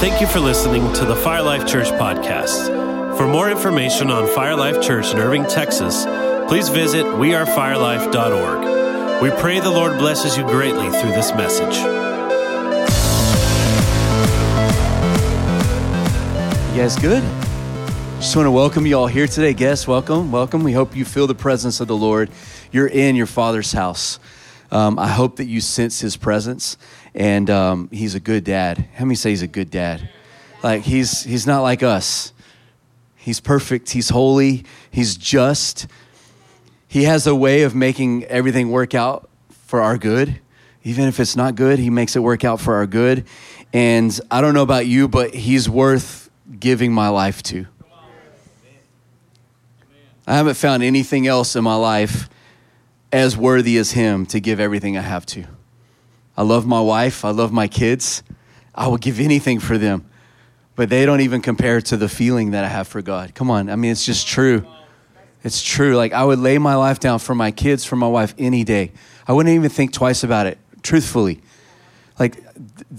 Thank you for listening to the Fire Life Church podcast. For more information on Fire Life Church in Irving, Texas, please visit wearefirelife.org. We pray the Lord blesses you greatly through this message. You guys good? Just want to welcome you all here today. Guests, welcome, welcome. We hope you feel the presence of the Lord. You're in your Father's house. Um, I hope that you sense His presence, and um, He's a good dad. How many say He's a good dad? Like He's He's not like us. He's perfect. He's holy. He's just. He has a way of making everything work out for our good. Even if it's not good, He makes it work out for our good. And I don't know about you, but He's worth giving my life to. I haven't found anything else in my life as worthy as him to give everything I have to. I love my wife, I love my kids. I will give anything for them. But they don't even compare to the feeling that I have for God. Come on, I mean, it's just true. It's true. Like, I would lay my life down for my kids, for my wife any day. I wouldn't even think twice about it, truthfully. Like,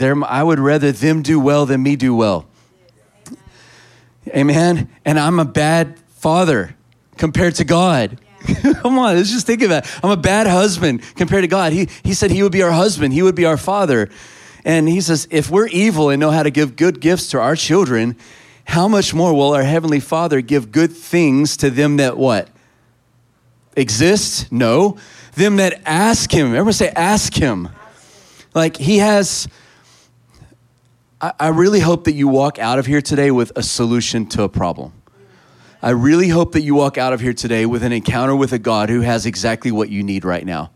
I would rather them do well than me do well. Amen. And I'm a bad father compared to God. Come on, let's just think of that. I'm a bad husband compared to God. He, he said he would be our husband, he would be our father. And he says, if we're evil and know how to give good gifts to our children, how much more will our heavenly father give good things to them that what? Exist? No. Them that ask him. Everyone say, ask him. Like he has. I, I really hope that you walk out of here today with a solution to a problem. I really hope that you walk out of here today with an encounter with a God who has exactly what you need right now.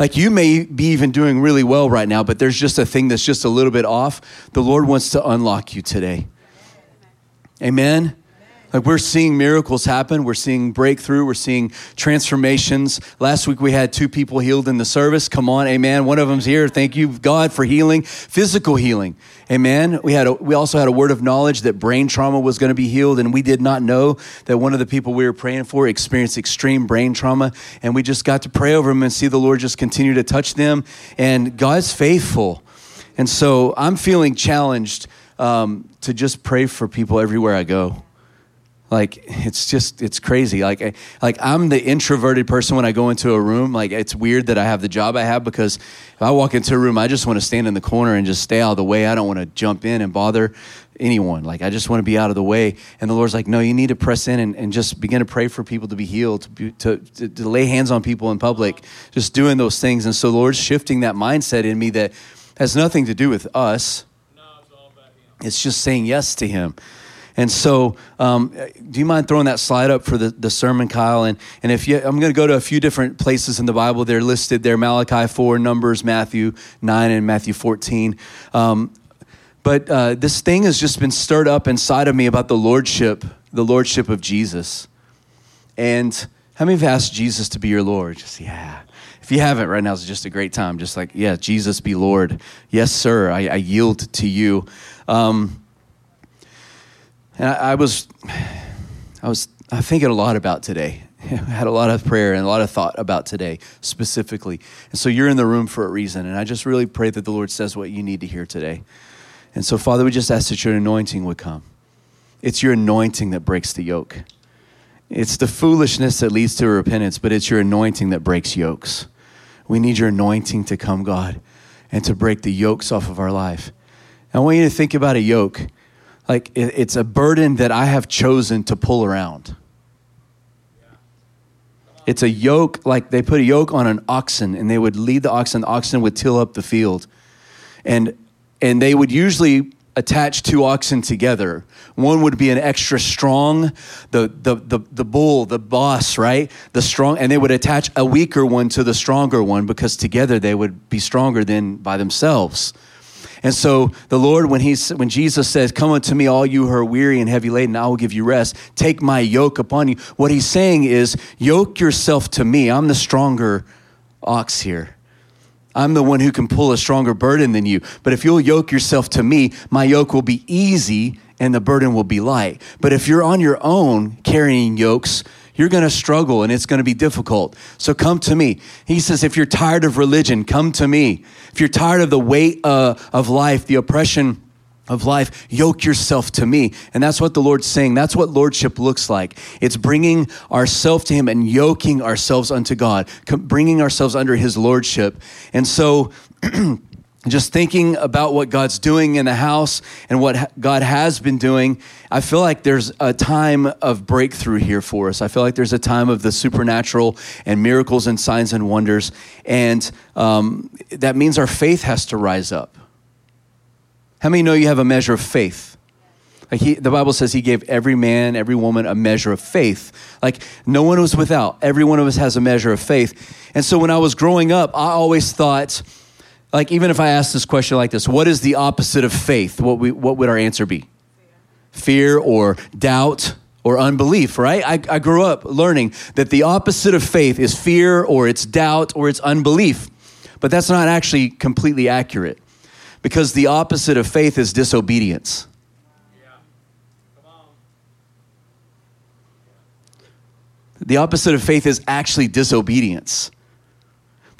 Like you may be even doing really well right now, but there's just a thing that's just a little bit off. The Lord wants to unlock you today. Amen. Like we're seeing miracles happen, we're seeing breakthrough, we're seeing transformations. Last week we had two people healed in the service. Come on, amen. One of them's here. Thank you, God, for healing, physical healing. Amen. We had a, we also had a word of knowledge that brain trauma was going to be healed, and we did not know that one of the people we were praying for experienced extreme brain trauma, and we just got to pray over them and see the Lord just continue to touch them. And God's faithful, and so I'm feeling challenged um, to just pray for people everywhere I go like it's just it's crazy. Like I, like i'm the introverted person when i go into a room. Like it's weird that i have the job i have because if i walk into a room i just want to stand in the corner and just stay out of the way. I don't want to jump in and bother anyone. Like i just want to be out of the way. And the lord's like no you need to press in and, and just begin to pray for people to be healed to, be, to, to, to lay hands on people in public just doing those things. And so the lord's shifting that mindset in me that has nothing to do with us. No, it's, it's just saying yes to him and so, um, do you mind throwing that slide up for the, the sermon, Kyle? And, and if you, I'm going to go to a few different places in the Bible. They're listed there Malachi 4, Numbers, Matthew 9, and Matthew 14. Um, but uh, this thing has just been stirred up inside of me about the lordship, the lordship of Jesus. And how many have asked Jesus to be your Lord? Just, yeah. If you haven't, right now is just a great time. Just like, yeah, Jesus be Lord. Yes, sir, I, I yield to you. Um, and I, I was, I was I thinking a lot about today. I had a lot of prayer and a lot of thought about today specifically. And so you're in the room for a reason. And I just really pray that the Lord says what you need to hear today. And so, Father, we just ask that your anointing would come. It's your anointing that breaks the yoke. It's the foolishness that leads to repentance, but it's your anointing that breaks yokes. We need your anointing to come, God, and to break the yokes off of our life. I want you to think about a yoke like it's a burden that I have chosen to pull around. It's a yoke, like they put a yoke on an oxen and they would lead the oxen, the oxen would till up the field. And and they would usually attach two oxen together. One would be an extra strong, the, the, the, the bull, the boss, right? The strong, and they would attach a weaker one to the stronger one because together they would be stronger than by themselves. And so the Lord, when, he's, when Jesus says, Come unto me, all you who are weary and heavy laden, I will give you rest. Take my yoke upon you. What he's saying is, Yoke yourself to me. I'm the stronger ox here. I'm the one who can pull a stronger burden than you. But if you'll yoke yourself to me, my yoke will be easy and the burden will be light. But if you're on your own carrying yokes, you're going to struggle and it's going to be difficult. So come to me. He says, if you're tired of religion, come to me. If you're tired of the weight uh, of life, the oppression of life, yoke yourself to me. And that's what the Lord's saying. That's what lordship looks like. It's bringing ourselves to Him and yoking ourselves unto God, bringing ourselves under His lordship. And so, just thinking about what God's doing in the house and what God has been doing, I feel like there's a time of breakthrough here for us. I feel like there's a time of the supernatural and miracles and signs and wonders. And um, that means our faith has to rise up. How many know you have a measure of faith? Like he, the Bible says he gave every man, every woman a measure of faith. Like no one was without. Every one of us has a measure of faith. And so when I was growing up, I always thought, like even if I asked this question like this, what is the opposite of faith? What, we, what would our answer be? Fear, Fear or doubt or unbelief, right? I, I grew up learning that the opposite of faith is fear or it's doubt or it's unbelief. But that's not actually completely accurate because the opposite of faith is disobedience. The opposite of faith is actually disobedience.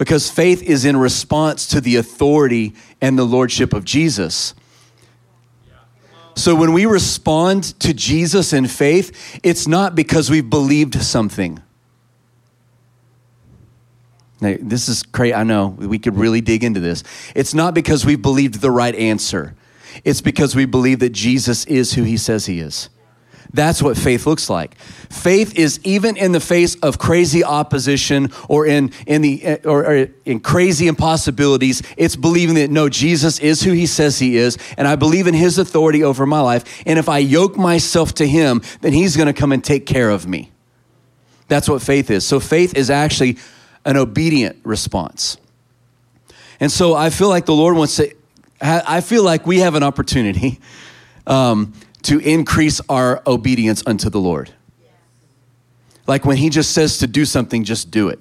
Because faith is in response to the authority and the lordship of Jesus. So when we respond to Jesus in faith, it's not because we've believed something. Now, this is crazy. I know we could really dig into this. It's not because we've believed the right answer, it's because we believe that Jesus is who he says he is. That's what faith looks like. Faith is even in the face of crazy opposition or in, in, the, or, or in crazy impossibilities. It's believing that no, Jesus is who he says he is, and I believe in his authority over my life. And if I yoke myself to him, then he's going to come and take care of me. That's what faith is. So faith is actually an obedient response. And so I feel like the Lord wants to, I feel like we have an opportunity um, to increase our obedience unto the Lord. Like when He just says to do something, just do it.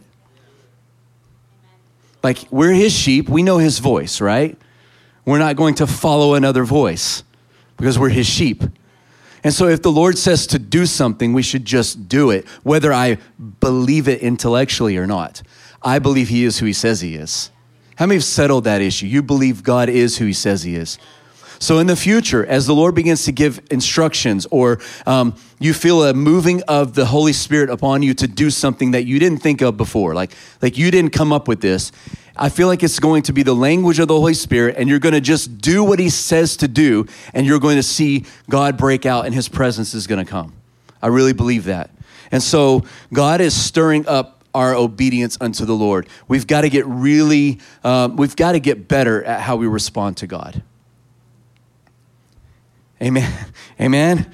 Like we're His sheep, we know His voice, right? We're not going to follow another voice because we're His sheep. And so, if the Lord says to do something, we should just do it, whether I believe it intellectually or not. I believe He is who He says He is. How many have settled that issue? You believe God is who He says He is. So, in the future, as the Lord begins to give instructions, or um, you feel a moving of the Holy Spirit upon you to do something that you didn't think of before, like, like you didn't come up with this, I feel like it's going to be the language of the Holy Spirit, and you're going to just do what He says to do, and you're going to see God break out, and His presence is going to come. I really believe that. And so, God is stirring up our obedience unto the Lord. We've got to get really, um, we've got to get better at how we respond to God. Amen. Amen.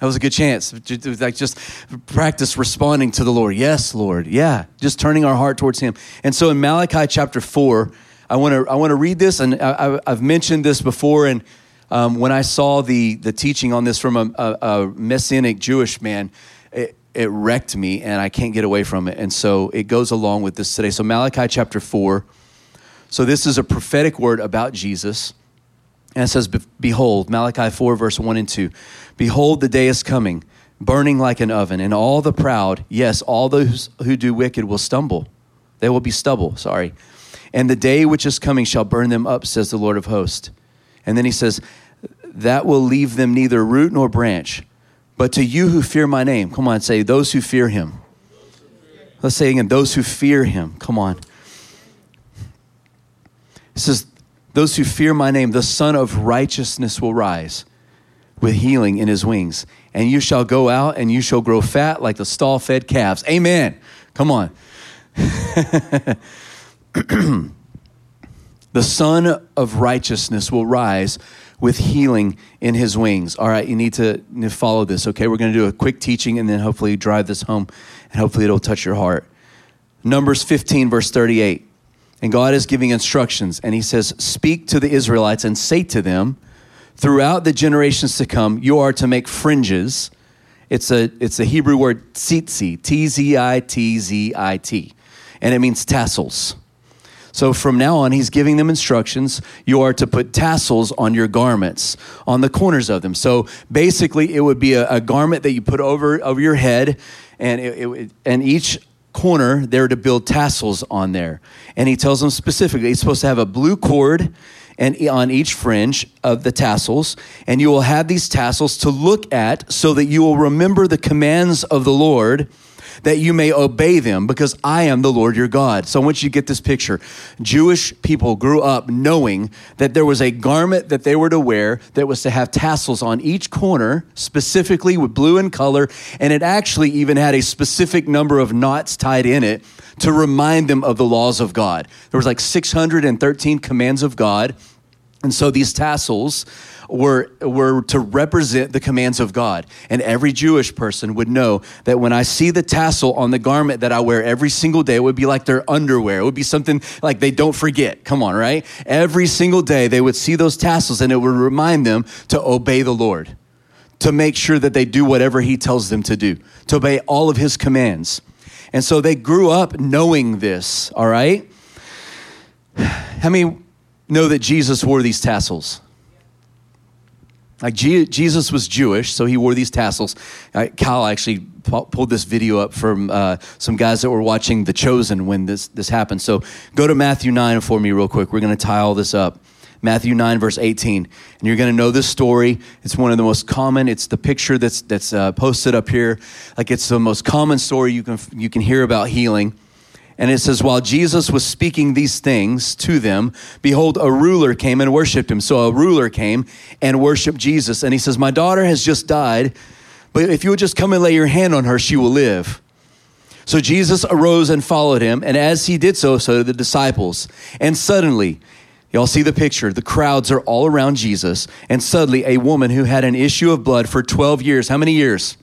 That was a good chance. Like just practice responding to the Lord. Yes, Lord. Yeah. Just turning our heart towards Him. And so in Malachi chapter 4, I want to I want to read this, and I, have mentioned this before. And um, when I saw the the teaching on this from a, a, a messianic Jewish man, it, it wrecked me, and I can't get away from it. And so it goes along with this today. So Malachi chapter 4. So this is a prophetic word about Jesus. And it says, Behold, Malachi 4, verse 1 and 2. Behold, the day is coming, burning like an oven, and all the proud, yes, all those who do wicked will stumble. They will be stubble, sorry. And the day which is coming shall burn them up, says the Lord of hosts. And then he says, That will leave them neither root nor branch. But to you who fear my name, come on, say, those who fear him. Let's say again, those who fear him. Come on. It says, those who fear my name, the Son of Righteousness will rise with healing in his wings. And you shall go out and you shall grow fat like the stall fed calves. Amen. Come on. the Son of Righteousness will rise with healing in his wings. All right, you need to follow this, okay? We're going to do a quick teaching and then hopefully drive this home and hopefully it'll touch your heart. Numbers 15, verse 38. And God is giving instructions, and He says, Speak to the Israelites and say to them, throughout the generations to come, you are to make fringes. It's a, it's a Hebrew word tzitzit, T Z I T Z I T, and it means tassels. So from now on, he's giving them instructions. You are to put tassels on your garments, on the corners of them. So basically, it would be a, a garment that you put over, over your head, and, it, it, and each corner, they're to build tassels on there. And he tells them specifically, he's supposed to have a blue cord and on each fringe of the tassels, and you will have these tassels to look at so that you will remember the commands of the Lord that you may obey them because I am the Lord your God. So I want you to get this picture. Jewish people grew up knowing that there was a garment that they were to wear that was to have tassels on each corner, specifically with blue in color, and it actually even had a specific number of knots tied in it to remind them of the laws of God. There was like 613 commands of God. And so these tassels were, were to represent the commands of God. And every Jewish person would know that when I see the tassel on the garment that I wear every single day, it would be like their underwear. It would be something like they don't forget. Come on, right? Every single day they would see those tassels and it would remind them to obey the Lord, to make sure that they do whatever He tells them to do, to obey all of His commands. And so they grew up knowing this, all right? How many know that Jesus wore these tassels? Like Jesus was Jewish, so he wore these tassels. Uh, Kyle actually pulled this video up from uh, some guys that were watching The Chosen when this, this happened. So go to Matthew 9 for me, real quick. We're going to tie all this up. Matthew 9, verse 18. And you're going to know this story. It's one of the most common. It's the picture that's, that's uh, posted up here. Like it's the most common story you can, you can hear about healing. And it says, While Jesus was speaking these things to them, behold, a ruler came and worshiped him. So a ruler came and worshiped Jesus. And he says, My daughter has just died, but if you would just come and lay your hand on her, she will live. So Jesus arose and followed him. And as he did so, so did the disciples. And suddenly, Y'all see the picture. The crowds are all around Jesus, and suddenly a woman who had an issue of blood for 12 years. How many years?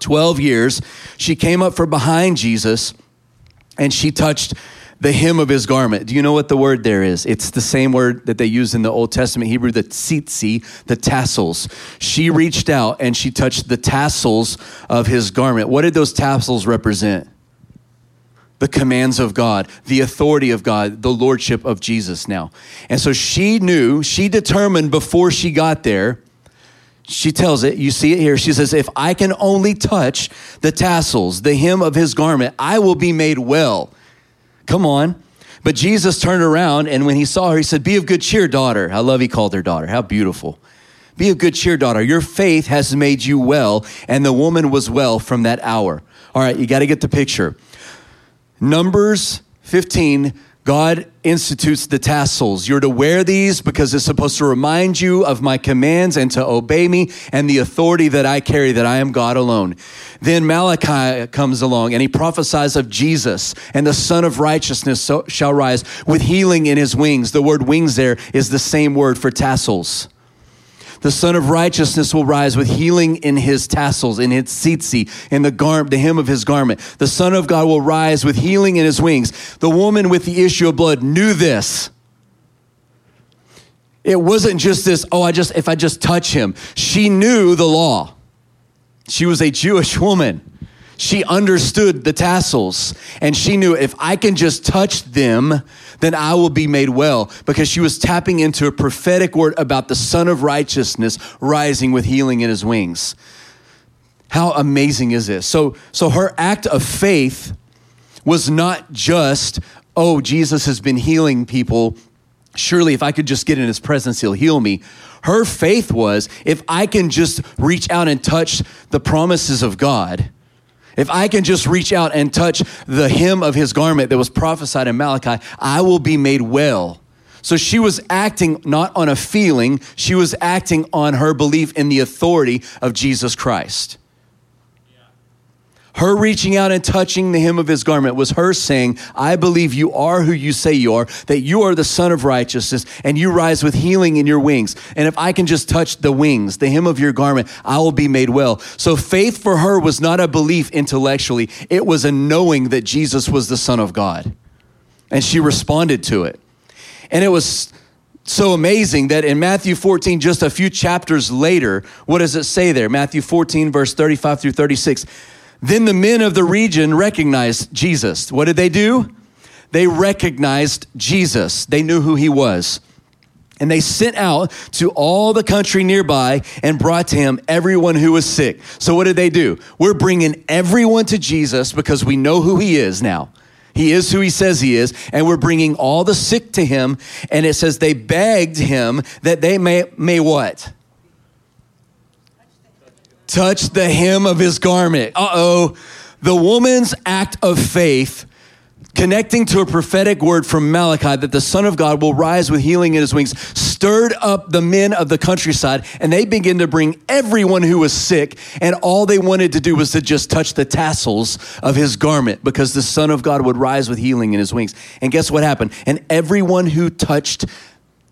12 years. She came up from behind Jesus and she touched the hem of his garment. Do you know what the word there is? It's the same word that they use in the Old Testament Hebrew, the tzitzit, the tassels. She reached out and she touched the tassels of his garment. What did those tassels represent? The commands of God, the authority of God, the lordship of Jesus now. And so she knew, she determined before she got there she tells it, you see it here. She says, If I can only touch the tassels, the hem of his garment, I will be made well. Come on. But Jesus turned around and when he saw her, he said, Be of good cheer, daughter. I love he called her daughter. How beautiful. Be of good cheer, daughter. Your faith has made you well. And the woman was well from that hour. All right, you got to get the picture. Numbers 15 God institutes the tassels. You're to wear these because it's supposed to remind you of my commands and to obey me and the authority that I carry, that I am God alone. Then Malachi comes along and he prophesies of Jesus and the Son of Righteousness shall rise with healing in his wings. The word wings there is the same word for tassels. The Son of Righteousness will rise with healing in his tassels, in his tzitzit, in the garment, the hem of his garment. The Son of God will rise with healing in his wings. The woman with the issue of blood knew this. It wasn't just this, oh, I just, if I just touch him. She knew the law. She was a Jewish woman she understood the tassels and she knew if I can just touch them, then I will be made well because she was tapping into a prophetic word about the Son of Righteousness rising with healing in his wings. How amazing is this? So, so her act of faith was not just, oh, Jesus has been healing people. Surely, if I could just get in his presence, he'll heal me. Her faith was, if I can just reach out and touch the promises of God, if I can just reach out and touch the hem of his garment that was prophesied in Malachi, I will be made well. So she was acting not on a feeling, she was acting on her belief in the authority of Jesus Christ. Her reaching out and touching the hem of his garment was her saying, I believe you are who you say you are, that you are the Son of righteousness, and you rise with healing in your wings. And if I can just touch the wings, the hem of your garment, I will be made well. So faith for her was not a belief intellectually, it was a knowing that Jesus was the Son of God. And she responded to it. And it was so amazing that in Matthew 14, just a few chapters later, what does it say there? Matthew 14, verse 35 through 36. Then the men of the region recognized Jesus. What did they do? They recognized Jesus. They knew who he was. And they sent out to all the country nearby and brought to him everyone who was sick. So, what did they do? We're bringing everyone to Jesus because we know who he is now. He is who he says he is. And we're bringing all the sick to him. And it says they begged him that they may, may what? Touch the hem of his garment. Uh oh. The woman's act of faith connecting to a prophetic word from Malachi that the Son of God will rise with healing in his wings, stirred up the men of the countryside, and they begin to bring everyone who was sick, and all they wanted to do was to just touch the tassels of his garment because the Son of God would rise with healing in his wings. And guess what happened? And everyone who touched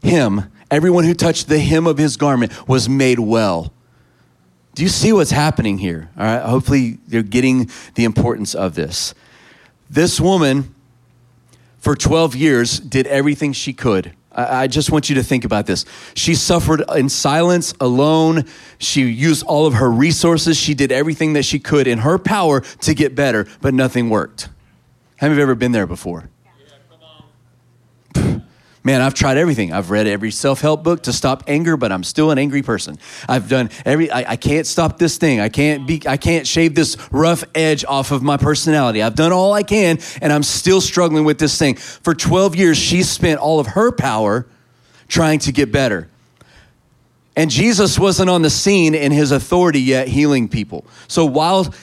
him, everyone who touched the hem of his garment was made well. Do you see what's happening here? All right, hopefully you're getting the importance of this. This woman for 12 years, did everything she could. I, just want you to think about this. She suffered in silence, alone. She used all of her resources. She did everything that she could in her power to get better, but nothing worked. Have you ever been there before? Man, I've tried everything. I've read every self help book to stop anger, but I'm still an angry person. I've done every. I, I, can't stop this thing. I can't be. I can't shave this rough edge off of my personality. I've done all I can, and I'm still struggling with this thing. For 12 years, she spent all of her power trying to get better. And Jesus wasn't on the scene in his authority yet healing people. So while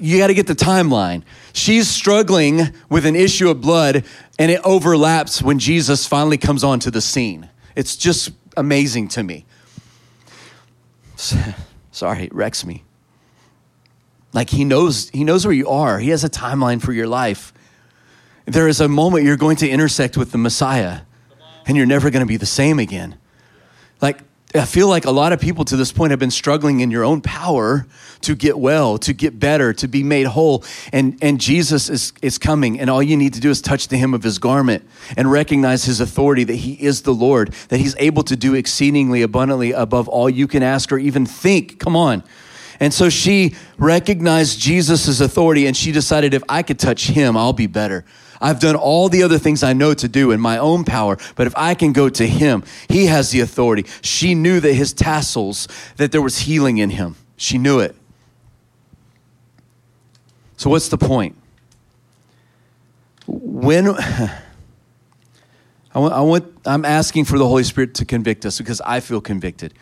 you got to get the timeline. She's struggling with an issue of blood, and it overlaps when Jesus finally comes onto the scene. It's just amazing to me. Sorry, it wrecks me. Like he knows, he knows where you are. He has a timeline for your life. There is a moment you're going to intersect with the Messiah, and you're never going to be the same again. Like I feel like a lot of people to this point have been struggling in your own power to get well, to get better, to be made whole. And, and Jesus is, is coming, and all you need to do is touch the hem of his garment and recognize his authority that he is the Lord, that he's able to do exceedingly abundantly above all you can ask or even think. Come on. And so she recognized Jesus' authority and she decided if I could touch him, I'll be better. I've done all the other things I know to do in my own power, but if I can go to him, he has the authority. She knew that his tassels, that there was healing in him. She knew it. So what's the point? When I want, I want I'm asking for the Holy Spirit to convict us because I feel convicted.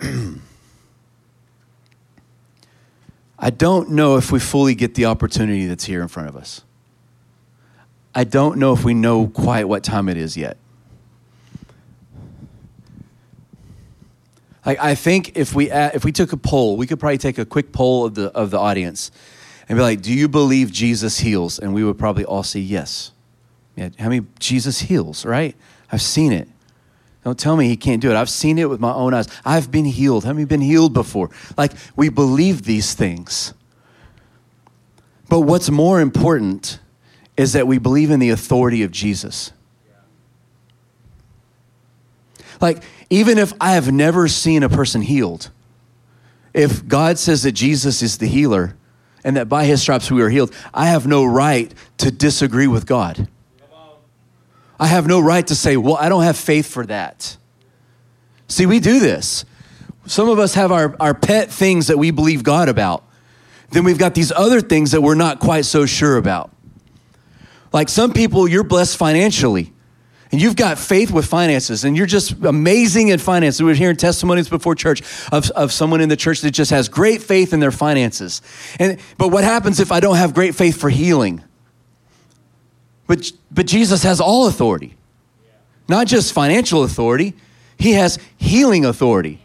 I don't know if we fully get the opportunity that's here in front of us. I don't know if we know quite what time it is yet. Like I think if we if we took a poll, we could probably take a quick poll of the of the audience and be like, "Do you believe Jesus heals?" And we would probably all say yes. Yeah, how many Jesus heals? Right? I've seen it. Don't tell me he can't do it. I've seen it with my own eyes. I've been healed. Have you been healed before? Like, we believe these things. But what's more important is that we believe in the authority of Jesus. Like, even if I have never seen a person healed, if God says that Jesus is the healer and that by his stripes we are healed, I have no right to disagree with God. I have no right to say, well, I don't have faith for that. See, we do this. Some of us have our, our pet things that we believe God about. Then we've got these other things that we're not quite so sure about. Like some people, you're blessed financially and you've got faith with finances and you're just amazing in finances. We are hearing testimonies before church of, of someone in the church that just has great faith in their finances. And, but what happens if I don't have great faith for healing? But, but Jesus has all authority, not just financial authority, he has healing authority.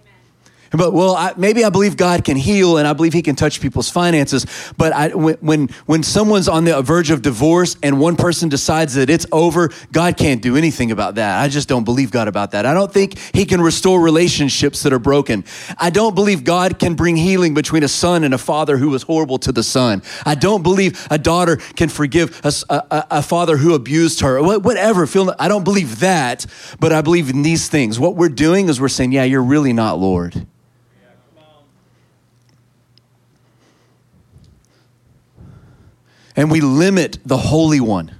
But well, I, maybe I believe God can heal, and I believe He can touch people's finances. But I, when, when someone's on the verge of divorce and one person decides that it's over, God can't do anything about that. I just don't believe God about that. I don't think He can restore relationships that are broken. I don't believe God can bring healing between a son and a father who was horrible to the son. I don't believe a daughter can forgive a, a, a father who abused her. Whatever. Feel I don't believe that, but I believe in these things. What we're doing is we're saying, yeah, you're really not Lord. And we limit the Holy One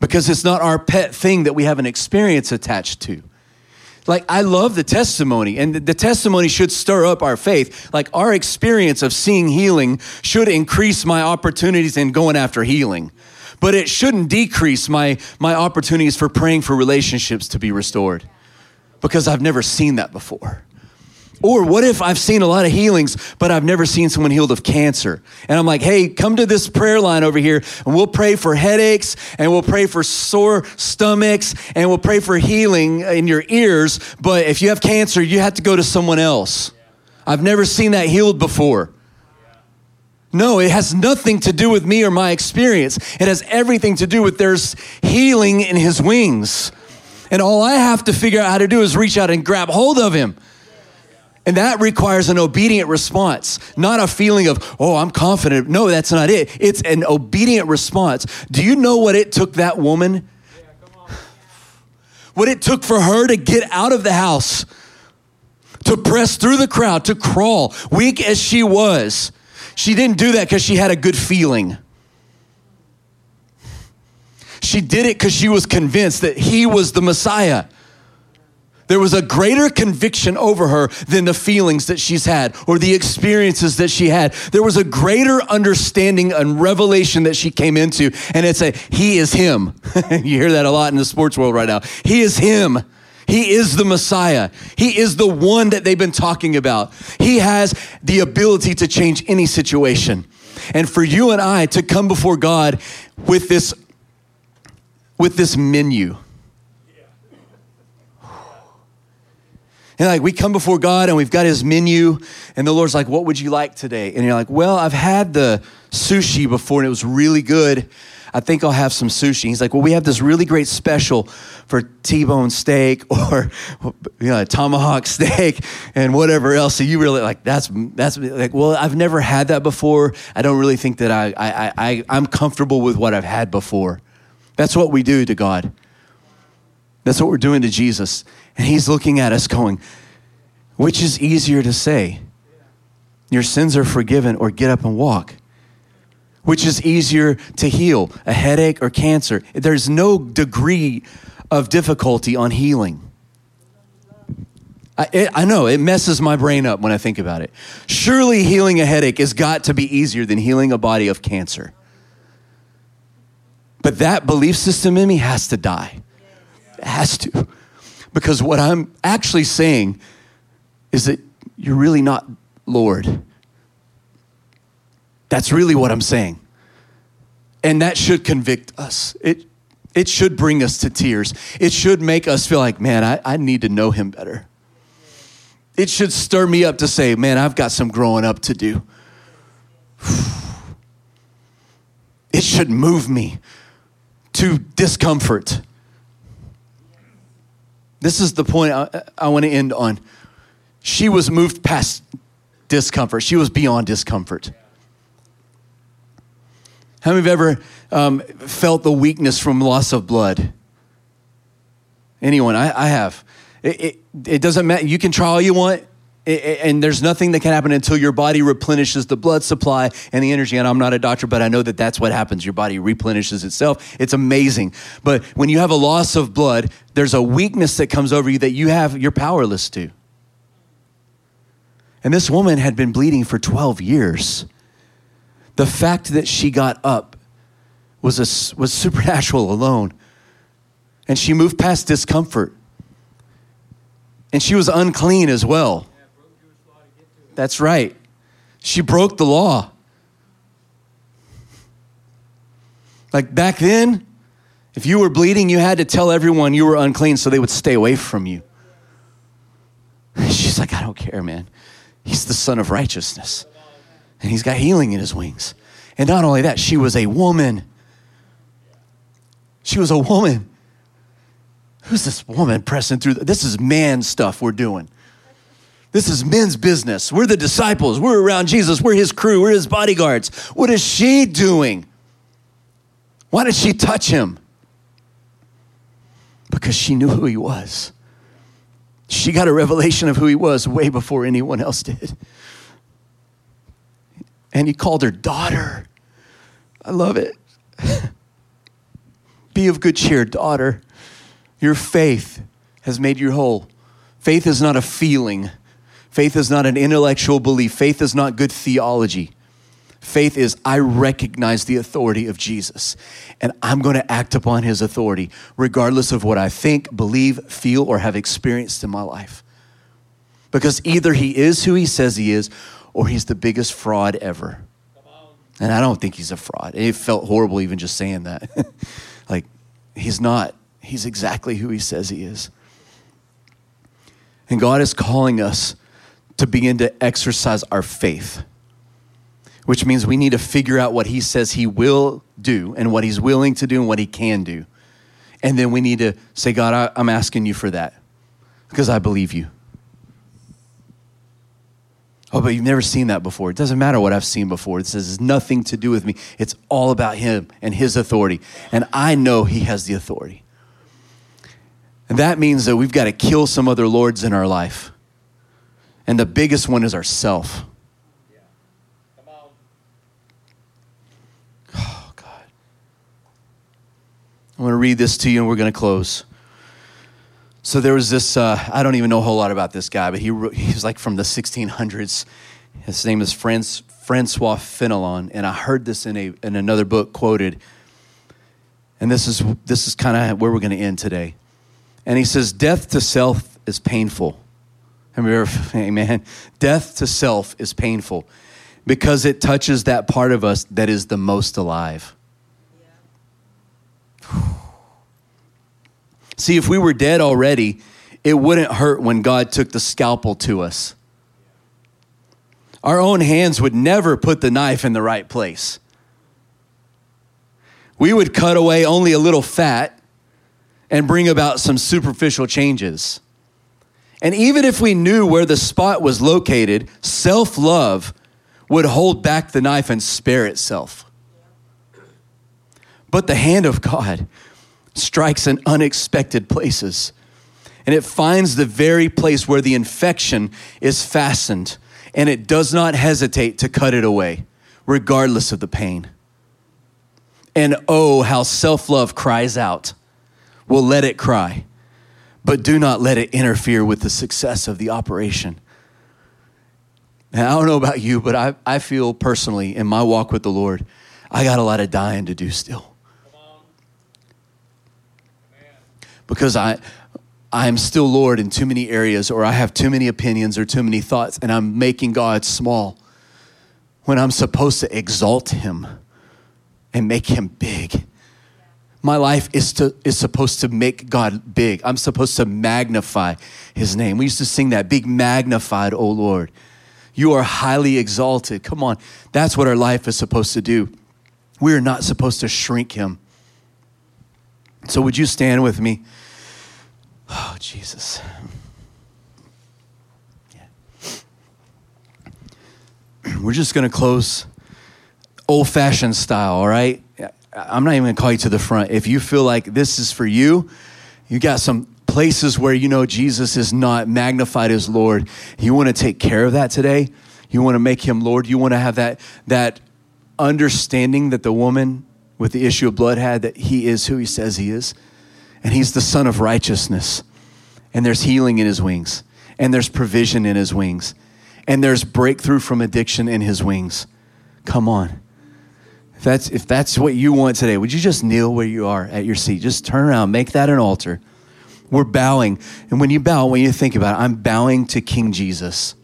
because it's not our pet thing that we have an experience attached to. Like, I love the testimony, and the, testimony should stir up our faith. Like, our experience of seeing healing should increase my opportunities in going after healing. But it shouldn't decrease my, my opportunities for praying for relationships to be restored because I've never seen that before. Or what if I've seen a lot of healings, but I've never seen someone healed of cancer? And I'm like, hey, come to this prayer line over here, and we'll pray for headaches, and we'll pray for sore stomachs, and we'll pray for healing in your ears. But if you have cancer, you have to go to someone else. I've never seen that healed before. No, it has nothing to do with me or my experience. It has everything to do with there's healing in his wings. And all I have to figure out how to do is reach out and grab hold of him. And that requires an obedient response, not a feeling of, oh, I'm confident. No, that's not it. It's an obedient response. Do you know what it took that woman? What it took for her to get out of the house, to press through the crowd, to crawl, weak as she was. She didn't do that because she had a good feeling. She did it because she was convinced that he was the Messiah. There was a greater conviction over her than the feelings that she's had or the experiences that she had. There was a greater understanding and revelation that she came into. And it's a, He is Him. you hear that a lot in the sports world right now. He is Him. He is the Messiah. He is the one that they've been talking about. He has the ability to change any situation. And for you and I to come before God with this with this menu And like we come before God and we've got his menu, and the Lord's like, What would you like today? And you're like, Well, I've had the sushi before and it was really good. I think I'll have some sushi. He's like, Well, we have this really great special for T bone steak or you know, tomahawk steak and whatever else. So you really like, That's, that's like, Well, I've never had that before. I don't really think that I, I, I, I'm comfortable with what I've had before. That's what we do to God. That's what we're doing to Jesus. And he's looking at us going, which is easier to say? Your sins are forgiven or get up and walk. Which is easier to heal, a headache or cancer? There's no degree of difficulty on healing. I, it, I, know it messes my brain up when I think about it. Surely healing a headache has got to be easier than healing a body of cancer. But that belief system in me has to die. It has to. Because what I'm actually saying is that you're really not Lord. That's really what I'm saying. And that should convict us. It, it should bring us to tears. It should make us feel like, man, I, I need to know him better. It should stir me up to say, man, I've got some growing up to do. It should move me to discomfort this is the point I, I want to end on. She was moved past discomfort, she was beyond discomfort. How many of have ever um, felt the weakness from loss of blood? Anyone? I, I have. It, it, it, doesn't matter. You can try all you want and there's nothing that can happen until your body replenishes the blood supply and the energy. And I'm not a doctor, but I know that that's what happens. Your body replenishes itself. It's amazing. But when you have a loss of blood, there's a weakness that comes over you that you have, you're powerless to. And this woman had been bleeding for 12 years. The fact that she got up was, a, was supernatural alone. And she moved past discomfort. And she was unclean as well. That's right. She broke the law. Like back then, if you were bleeding, you had to tell everyone you were unclean so they would stay away from you. She's like, I don't care, man. He's the son of righteousness. And he's got healing in his wings. And not only that, she was a woman. She was a woman. Who's this woman pressing through? This is man stuff we're doing. This is men's business. We're the disciples. We're around Jesus. We're his crew. We're his bodyguards. What is she doing? Why did she touch him? Because she knew who he was. She got a revelation of who he was way before anyone else did. And he called her daughter. I love it. Be of good cheer, daughter. Your faith has made you whole. Faith is not a feeling. Faith is not an intellectual belief. Faith is not good theology. Faith is I recognize the authority of Jesus and I'm going to act upon his authority regardless of what I think, believe, feel, or have experienced in my life. Because either he is who he says he is or he's the biggest fraud ever. And I don't think he's a fraud. It felt horrible even just saying that. like, he's not. He's exactly who he says he is. And God is calling us to begin to exercise our faith, which means we need to figure out what he says he will do and what he's willing to do and what he can do. And then we need to say, God, I, I'm asking you for that because I believe you. Oh, but you've never seen that before. It doesn't matter what I've seen before. It says nothing to do with me. It's all about Him and His authority. And I know He has the authority. And that means that we've got to kill some other lords in our life. And the biggest one is ourself. Oh, God. I'm going to read this to you and we're going to close. So there was this, uh, I don't even know a whole lot about this guy, but he, he was like from the 1600s. His name is Francois Fenelon, and I heard this in, a, in another book quoted. And this is, this is kind of where we're going to end today. And he says, Death to self is painful. Remember, amen. Death to self is painful because it touches that part of us that is the most alive. See, if we were dead already, it wouldn't hurt when God took the scalpel to us. Our own hands would never put the knife in the right place. We would cut away only a little fat and bring about some superficial changes. And even if we knew where the spot was located, self love would hold back the knife and spare itself. But the hand of God strikes in unexpected places. And it finds the very place where the infection is fastened, and it does not hesitate to cut it away, regardless of the pain. And oh, how self love cries out. Well, let it cry, but do not let it interfere with the success of the operation. Now, I don't know about you, but I, I feel personally in my walk with the Lord, I got a lot of dying to do still. because I, I am still Lord in too many areas, or I have too many opinions or too many thoughts, and I'm making God small when I'm supposed to exalt Him and make Him big. My life is, to, is supposed to make God big. I'm supposed to magnify His name. We used to sing that, Big magnified, O Lord. You are highly exalted. Come on. That's what our life is supposed to do. We are not supposed to shrink Him. So, would you stand with me? Oh, Jesus. Yeah. We're just going to close old fashioned style, all right? I'm not even to call you to the front. If you feel like this is for you, you got some places where you know Jesus is not magnified as Lord. You want to take care of that today. You want to make him Lord. You want to have that that understanding that the woman with the issue of blood had that he is who he says he is. And he's the son of righteousness. And there's healing in his wings. And there's provision in his wings. And there's breakthrough from addiction in his wings. Come on. If that's, if that's what you want today, would you just kneel where you are at your seat? Just turn around, make that an altar. We're bowing. And when you bow, when you think about it, I'm bowing to King Jesus.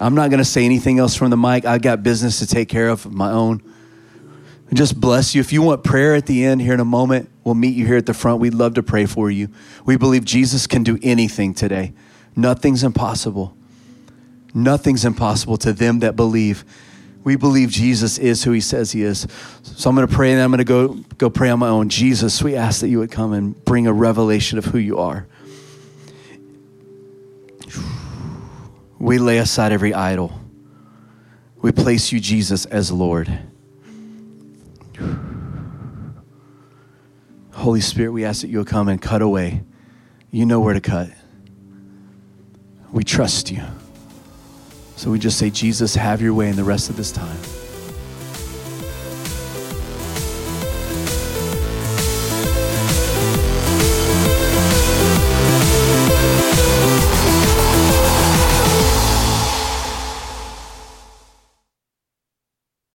I'm not going to say anything else from the mic. I've got business to take care of, my own and just bless you. If you want prayer at the end here in a moment, we'll meet you here at the front. We'd love to pray for you. We believe Jesus can do anything today. Nothing's impossible. Nothing's impossible to them that believe. We believe Jesus is who he says he is. So I'm going to pray and I'm going to go go pray on my own. Jesus, we ask that you would come and bring a revelation of who you are. We lay aside every idol. We place you, Jesus, as Lord. Holy Spirit, we ask that you'll come and cut away. You know where to cut. We trust you. So we just say, Jesus, have your way in the rest of this time.